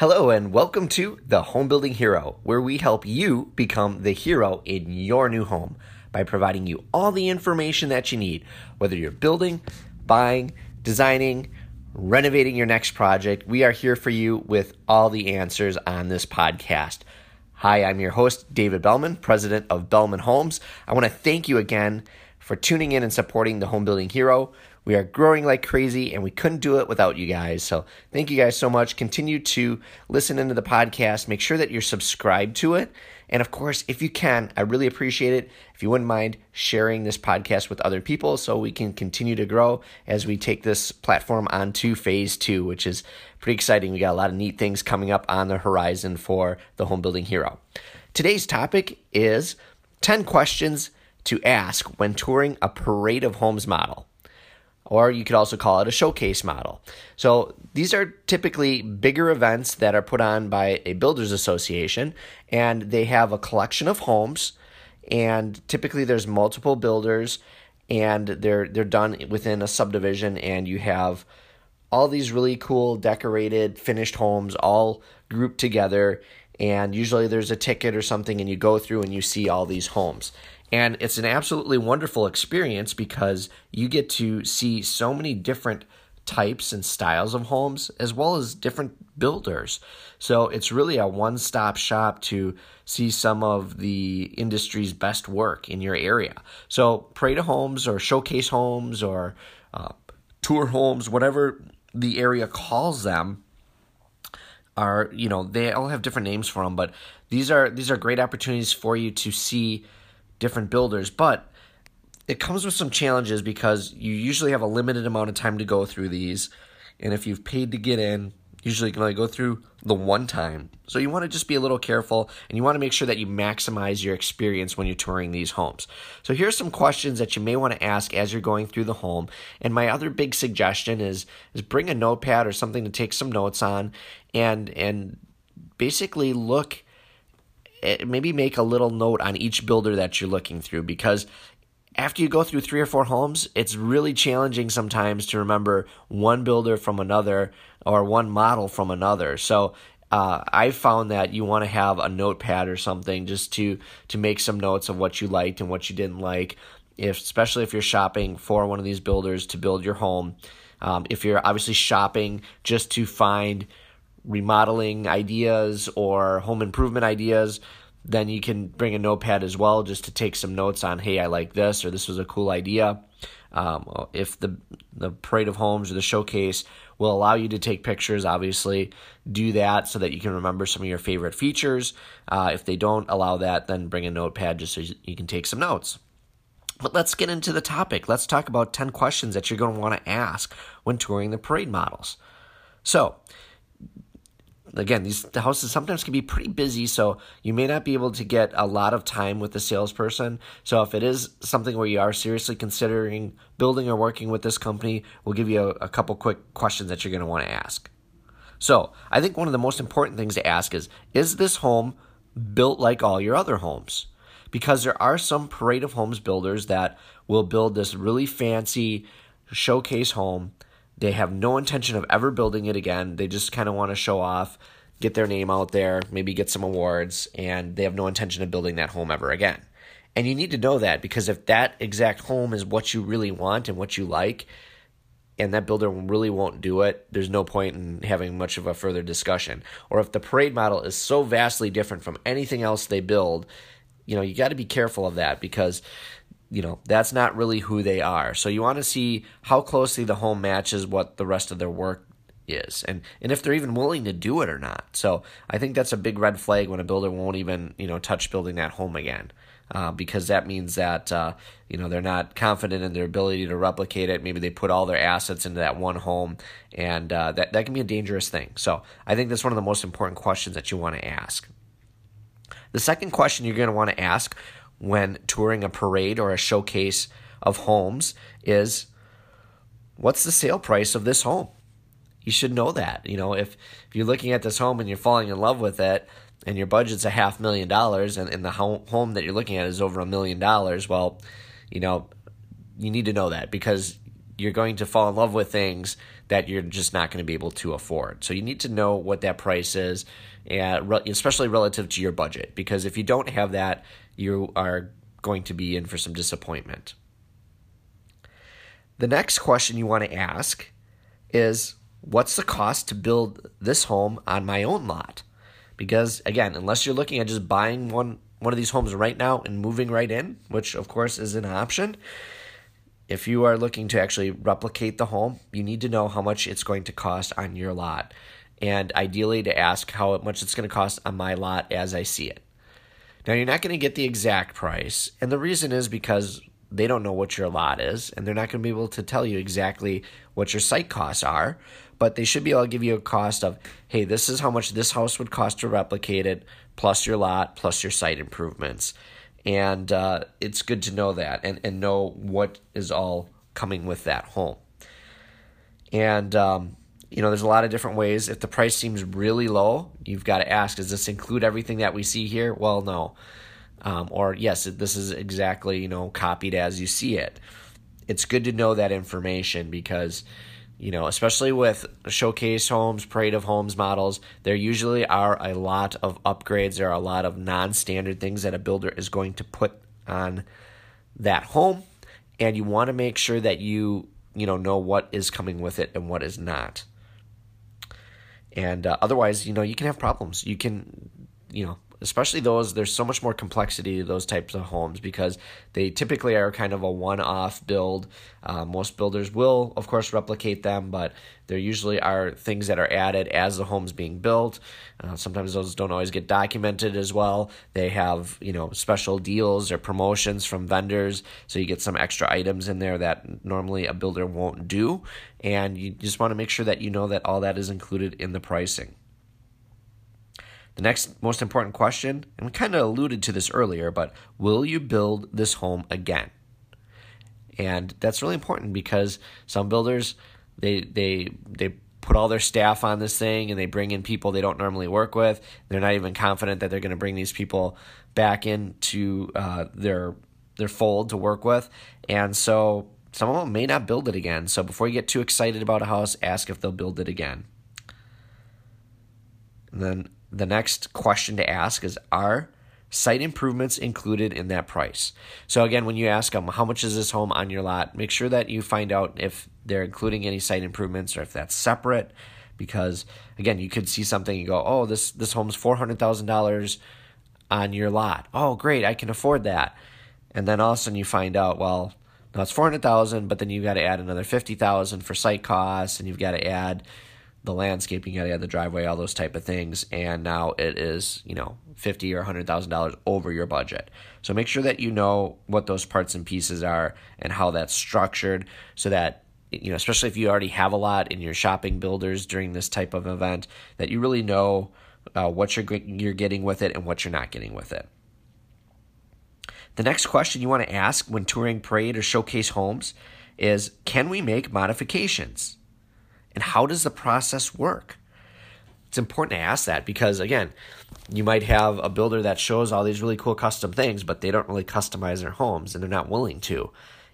Hello, and welcome to The Home Building Hero, where we help you become the hero in your new home by providing you all the information that you need, whether you're building, buying, designing, renovating your next project. We are here for you with all the answers on this podcast. Hi, I'm your host, David Bellman, president of Bellman Homes. I want to thank you again for tuning in and supporting the Home Building Hero. We are growing like crazy and we couldn't do it without you guys. So thank you guys so much. Continue to listen into the podcast. Make sure that you're subscribed to it. And of course, if you can, I really appreciate it if you wouldn't mind sharing this podcast with other people so we can continue to grow as we take this platform on to phase two, which is pretty exciting. We got a lot of neat things coming up on the horizon for the Home Building Hero. Today's topic is 10 questions to ask when touring a parade of homes model or you could also call it a showcase model. So these are typically bigger events that are put on by a builders association, and they have a collection of homes, and typically there's multiple builders, and they're they're done within a subdivision, and you have all these really cool decorated finished homes all grouped together and usually there's a ticket or something and you go through and you see all these homes and it's an absolutely wonderful experience because you get to see so many different types and styles of homes as well as different builders. So it's really a one stop shop to see some of the industry's best work in your area. So Parade Homes or Showcase Homes or uh, Tour Homes, whatever the area calls them, are you know they all have different names for them, but these are these are great opportunities for you to see different builders, but it comes with some challenges because you usually have a limited amount of time to go through these. And if you've paid to get in, usually you can only go through the one time. So you want to just be a little careful and you want to make sure that you maximize your experience when you're touring these homes. So here's some questions that you may want to ask as you're going through the home. And my other big suggestion is is bring a notepad or something to take some notes on and and basically look maybe make a little note on each builder that you're looking through because after you go through three or four homes, it's really challenging sometimes to remember one builder from another or one model from another. So uh, I found that you want to have a notepad or something just to to make some notes of what you liked and what you didn't like. If especially if you're shopping for one of these builders to build your home, um, if you're obviously shopping just to find remodeling ideas or home improvement ideas, then you can bring a notepad as well just to take some notes on, hey, I like this or this was a cool idea. Um, if the the parade of homes or the showcase will allow you to take pictures, obviously do that so that you can remember some of your favorite features. Uh, if they don't allow that, then bring a notepad just so you can take some notes. But let's get into the topic. Let's talk about 10 questions that you're going to want to ask when touring the parade models. So, again, these the houses sometimes can be pretty busy, so you may not be able to get a lot of time with the salesperson. So if it is something where you are seriously considering building or working with this company, we'll give you a, a couple quick questions that you're going to want to ask. So I think one of the most important things to ask is: Is this home built like all your other homes? Because there are some parade of homes builders that will build this really fancy showcase home they have no intention of ever building it again. They just kind of want to show off, get their name out there, maybe get some awards, and they have no intention of building that home ever again. And you need to know that because if that exact home is what you really want and what you like, and that builder really won't do it, there's no point in having much of a further discussion. Or if the parade model is so vastly different from anything else they build, you know, you got to be careful of that because you know, that's not really who they are. So you want to see how closely the home matches what the rest of their work is and and if they're even willing to do it or not. So I think that's a big red flag when a builder won't even, you know, touch building that home again. Uh, because that means that uh, you know they're not confident in their ability to replicate it. Maybe they put all their assets into that one home, and uh, that that can be a dangerous thing. So I think that's one of the most important questions that you want to ask. The second question you're going to want to ask when touring a parade or a showcase of homes is what's the sale price of this home? You should know that. You know, if, if you're looking at this home and you're falling in love with it and your budget's a half million dollars and, and the home, home that you're looking at is over a million dollars, well, you know, you need to know that because you're going to fall in love with things that you're just not going to be able to afford. So you need to know what that price is, and especially relative to your budget, because if you don't have that, you are going to be in for some disappointment. The next question you want to ask is what's the cost to build this home on my own lot? Because again, unless you're looking at just buying one one of these homes right now and moving right in, which of course is an option, if you are looking to actually replicate the home, you need to know how much it's going to cost on your lot. And ideally to ask how much it's going to cost on my lot as I see it. Now, you're not going to get the exact price. And the reason is because they don't know what your lot is, and they're not going to be able to tell you exactly what your site costs are. But they should be able to give you a cost of, hey, this is how much this house would cost to replicate it, plus your lot, plus your site improvements. And uh, it's good to know that and, and know what is all coming with that home. And, um, you know, there's a lot of different ways. If the price seems really low, you've got to ask, does this include everything that we see here? Well, no. Um, or yes, this is exactly, you know, copied as you see it. It's good to know that information because, you know, especially with showcase homes, parade of homes models, there usually are a lot of upgrades. There are a lot of non standard things that a builder is going to put on that home. And you want to make sure that you, you know, know what is coming with it and what is not. And uh, otherwise, you know, you can have problems. You can, you know, especially those there's so much more complexity to those types of homes because they typically are kind of a one-off build. Uh, most builders will of course replicate them but there usually are things that are added as the home's being built. Uh, sometimes those don't always get documented as well. They have you know special deals or promotions from vendors so you get some extra items in there that normally a builder won't do. And you just want to make sure that you know that all that is included in the pricing the next most important question, and we kind of alluded to this earlier, but will you build this home again? And that's really important because some builders they they they put all their staff on this thing and they bring in people they don't normally work with. They're not even confident that they're going to bring these people back into uh, their their fold to work with, and so some of them may not build it again. So before you get too excited about a house, ask if they'll build it again. And then the next question to ask is Are site improvements included in that price? So, again, when you ask them, How much is this home on your lot? make sure that you find out if they're including any site improvements or if that's separate. Because, again, you could see something and go, Oh, this, this home's $400,000 on your lot. Oh, great, I can afford that. And then all of a sudden you find out, well, now it's 400,000, but then you've got to add another 50,000 for site costs and you've got to add the landscaping, you got the driveway, all those type of things, and now it is you know fifty or hundred thousand dollars over your budget. So make sure that you know what those parts and pieces are and how that's structured, so that you know, especially if you already have a lot in your shopping builders during this type of event, that you really know uh, what you're you're getting with it and what you're not getting with it. The next question you want to ask when touring parade or showcase homes is, can we make modifications? And how does the process work? It's important to ask that because, again, you might have a builder that shows all these really cool custom things, but they don't really customize their homes and they're not willing to.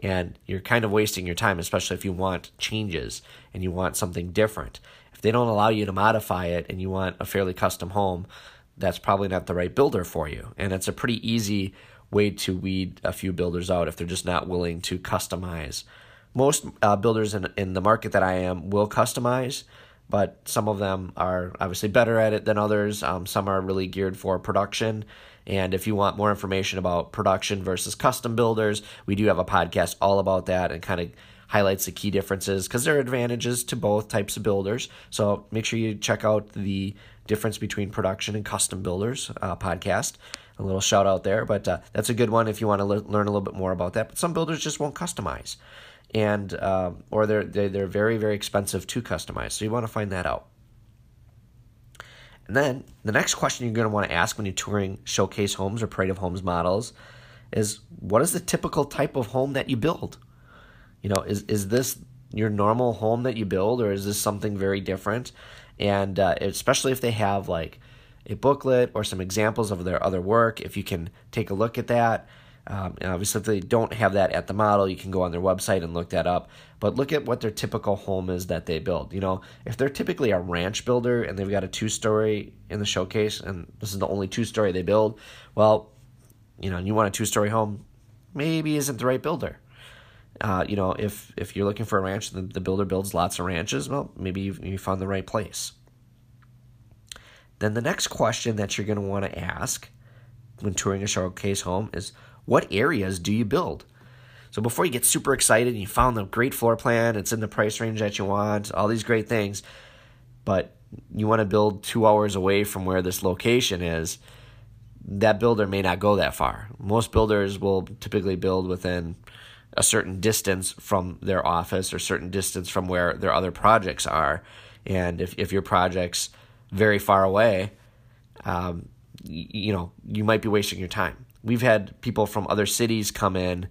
And you're kind of wasting your time, especially if you want changes and you want something different. If they don't allow you to modify it and you want a fairly custom home, that's probably not the right builder for you. And it's a pretty easy way to weed a few builders out if they're just not willing to customize most uh, builders in, in the market that I am will customize, but some of them are obviously better at it than others. Um, some are really geared for production. And if you want more information about production versus custom builders, we do have a podcast all about that and kind of highlights the key differences because there are advantages to both types of builders. So make sure you check out the difference between production and custom builders uh, podcast. A little shout out there, but uh, that's a good one if you want to le- learn a little bit more about that. But some builders just won't customize and uh, or they're they're very very expensive to customize. So you want to find that out. And then the next question you're going to want to ask when you're touring showcase homes or parade of homes models is what is the typical type of home that you build? You know, is is this your normal home that you build, or is this something very different? And uh, especially if they have like a booklet or some examples of their other work, if you can take a look at that Um, obviously, if they don't have that at the model, you can go on their website and look that up. But look at what their typical home is that they build. You know, if they're typically a ranch builder and they've got a two story in the showcase, and this is the only two story they build, well, you know, and you want a two story home, maybe isn't the right builder. Uh, you know, if if you're looking for a ranch, the, the builder builds lots of ranches. Well, maybe you you found the right place. Then the next question that you're going to want to ask when touring a showcase home is, what areas do you build? So before you get super excited and you found the great floor plan, it's in the price range that you want, all these great things, but you want to build two hours away from where this location is, that builder may not go that far. Most builders will typically build within a certain distance from their office or certain distance from where their other projects are. And if, if your project's very far away, um, you know, you might be wasting your time. We've had people from other cities come in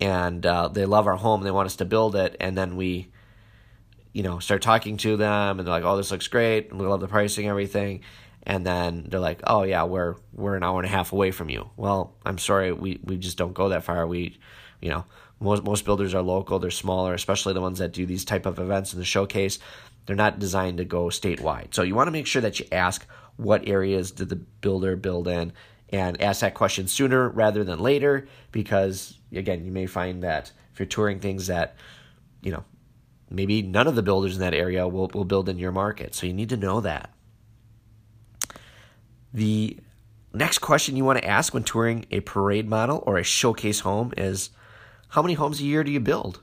and uh, they love our home. They want us to build it. And then we, you know, start talking to them and they're like, oh, this looks great. And we love the pricing, everything. And then they're like, oh, yeah, we're, we're an hour and a half away from you. Well, I'm sorry. We, we just don't go that far. We, you know, most most builders are local. They're smaller, especially the ones that do these type of events in the showcase. They're not designed to go statewide. So you want to make sure that you ask what areas did the builder build in, and ask that question sooner rather than later, because again, you may find that if you're touring things that, you know, maybe none of the builders in that area will will build in your market. So you need to know that. The next question you want to ask when touring a parade model or a showcase home is how many homes a year do you build?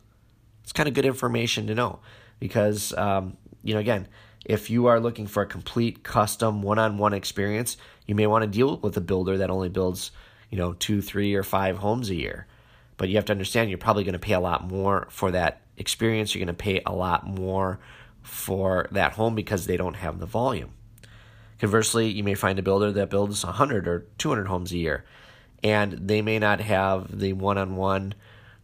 It's kind of good information to know because, um, you know, again, if you are looking for a complete custom one on one experience, you may want to deal with a builder that only builds, you know, two, three, or five homes a year. But you have to understand you're probably going to pay a lot more for that experience. You're going to pay a lot more for that home because they don't have the volume. Conversely, you may find a builder that builds 100 or 200 homes a year, and they may not have the one on one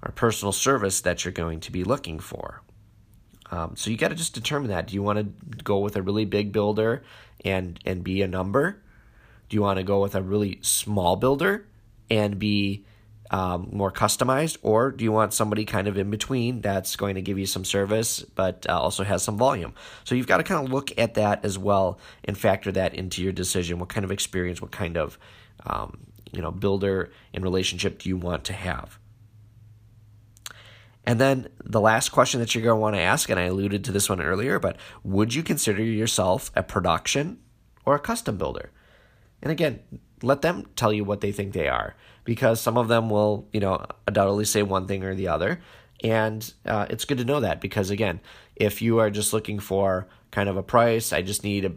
or personal service that you're going to be looking for. Um, so you got to just determine that. Do you want to go with a really big builder and and be a number? Do you want to go with a really small builder and be um, more customized, or do you want somebody kind of in between that's going to give you some service but uh, also has some volume? So you've got to kind of look at that as well and factor that into your decision. What kind of experience, what kind of um, you know builder and relationship do you want to have? And then the last question that you're going to want to ask, and I alluded to this one earlier, but would you consider yourself a production or a custom builder? And again, let them tell you what they think they are, because some of them will, you know, undoubtedly say one thing or the other. And uh, it's good to know that because, again, if you are just looking for kind of a price, I just need a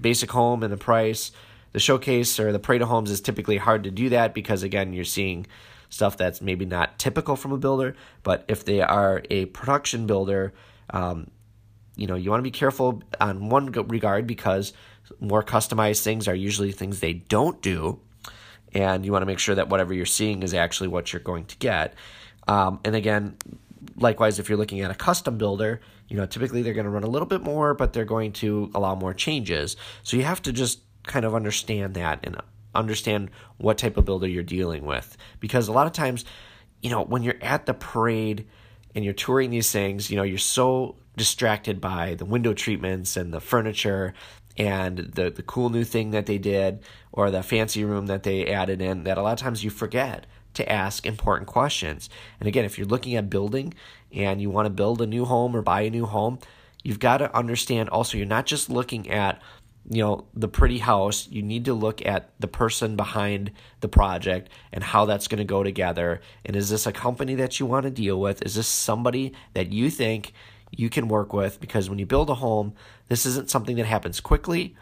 basic home and a price, the showcase or the Parade of Homes is typically hard to do that because, again, you're seeing stuff that's maybe not typical from a builder. But if they are a production builder, um, you know, you want to be careful on one regard because more customized things are usually things they don't do. And you want to make sure that whatever you're seeing is actually what you're going to get. Um, and again, likewise, if you're looking at a custom builder, you know, typically they're going to run a little bit more, but they're going to allow more changes. So you have to just kind of understand that and understand what type of builder you're dealing with. Because a lot of times, you know, when you're at the parade and you're touring these things, you know, you're so distracted by the window treatments and the furniture and the the cool new thing that they did or the fancy room that they added in that a lot of times you forget to ask important questions. And again, if you're looking at building and you want to build a new home or buy a new home, you've got to understand also you're not just looking at you know the pretty house. You need to look at the person behind the project and how that's going to go together. And is this a company that you want to deal with? Is this somebody that you think you can work with because when you build a home this isn't something that happens quickly.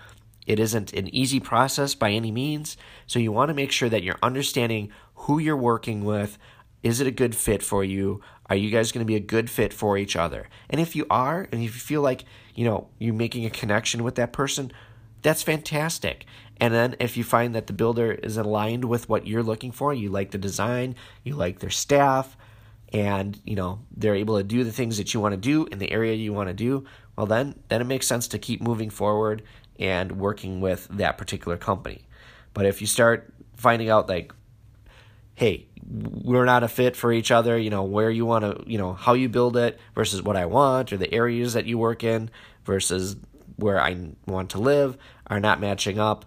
It isn't an easy process by any means. So you want to make sure that you're understanding who you're working with. Is it a good fit for you? Are you guys going to be a good fit for each other? And if you are and if you feel like you know you're making a connection with that person that's fantastic. And then if you find that the builder is aligned with what you're looking for, you like the design, you like their staff, and you know they're able to do the things that you want to do in the area you want to do, well then then it makes sense to keep moving forward and working with that particular company. But if you start finding out like hey, we're not a fit for each other, you know, where you want to, you know, how you build it versus what I want or the areas that you work in versus where I want to live are not matching up.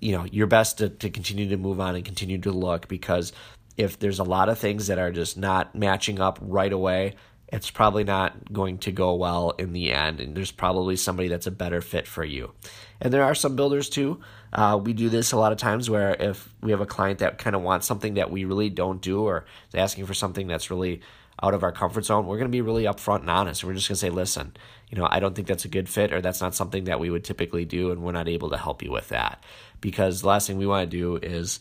You know, you're best to, to continue to move on and continue to look because if there's a lot of things that are just not matching up right away, it's probably not going to go well in the end. And there's probably somebody that's a better fit for you. And there are some builders too. Uh, we do this a lot of times where if we have a client that kind of wants something that we really don't do or is asking for something that's really out of our comfort zone, we're going to be really upfront and honest. We're just going to say, listen, you know, I don't think that's a good fit or that's not something that we would typically do and we're not able to help you with that. Because the last thing we want to do is,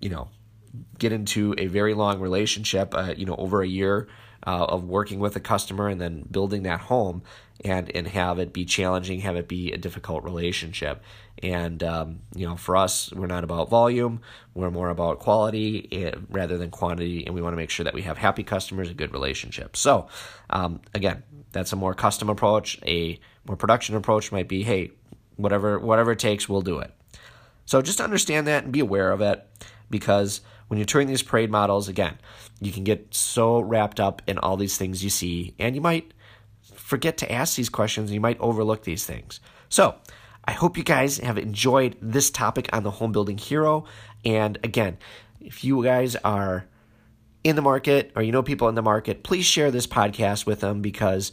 you know, get into a very long relationship, uh, you know, over a year uh, of working with a customer and then building that home and and have it be challenging, have it be a difficult relationship. And um, you know, for us, we're not about volume; we're more about quality eh, rather than quantity, and we want to make sure that we have happy customers, a good relationship. So, um, again, that's a more custom approach. A more production approach might be, hey, whatever whatever it takes, we'll do it. So just understand that and be aware of it because when you're touring these parade models, again, you can get so wrapped up in all these things you see, and you might forget to ask these questions, and you might overlook these things. So, I hope you guys have enjoyed this topic on the home building hero. And again, if you guys are in the market or you know people in the market, please share this podcast with them because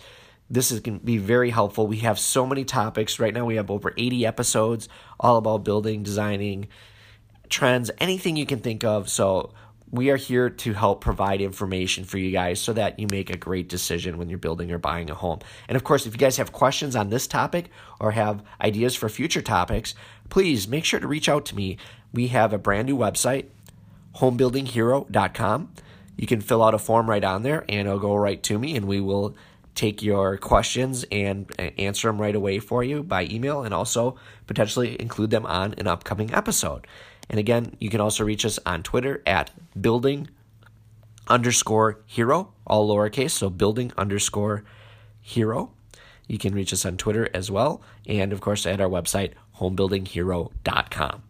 this is going to be very helpful. We have so many topics. Right now, we have over 80 episodes all about building, designing, trends, anything you can think of. So we are here to help provide information for you guys so that you make a great decision when you're building or buying a home. And of course, if you guys have questions on this topic or have ideas for future topics, please make sure to reach out to me. We have a brand new website, homebuildinghero.com. You can fill out a form right on there and it'll go right to me and we will take your questions and uh, answer them right away for you by email and also potentially include them on an upcoming episode. And again, you can also reach us on Twitter at building underscore hero, all lowercase, so building underscore hero. You can reach us on Twitter as well, and of course at our website, homebuildinghero.com.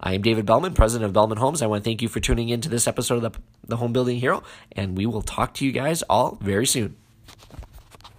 I am David Bellman, president of Bellman Homes. I want to thank you for tuning in to this episode of the, the Home Building Hero, and we will talk to you guys all very soon.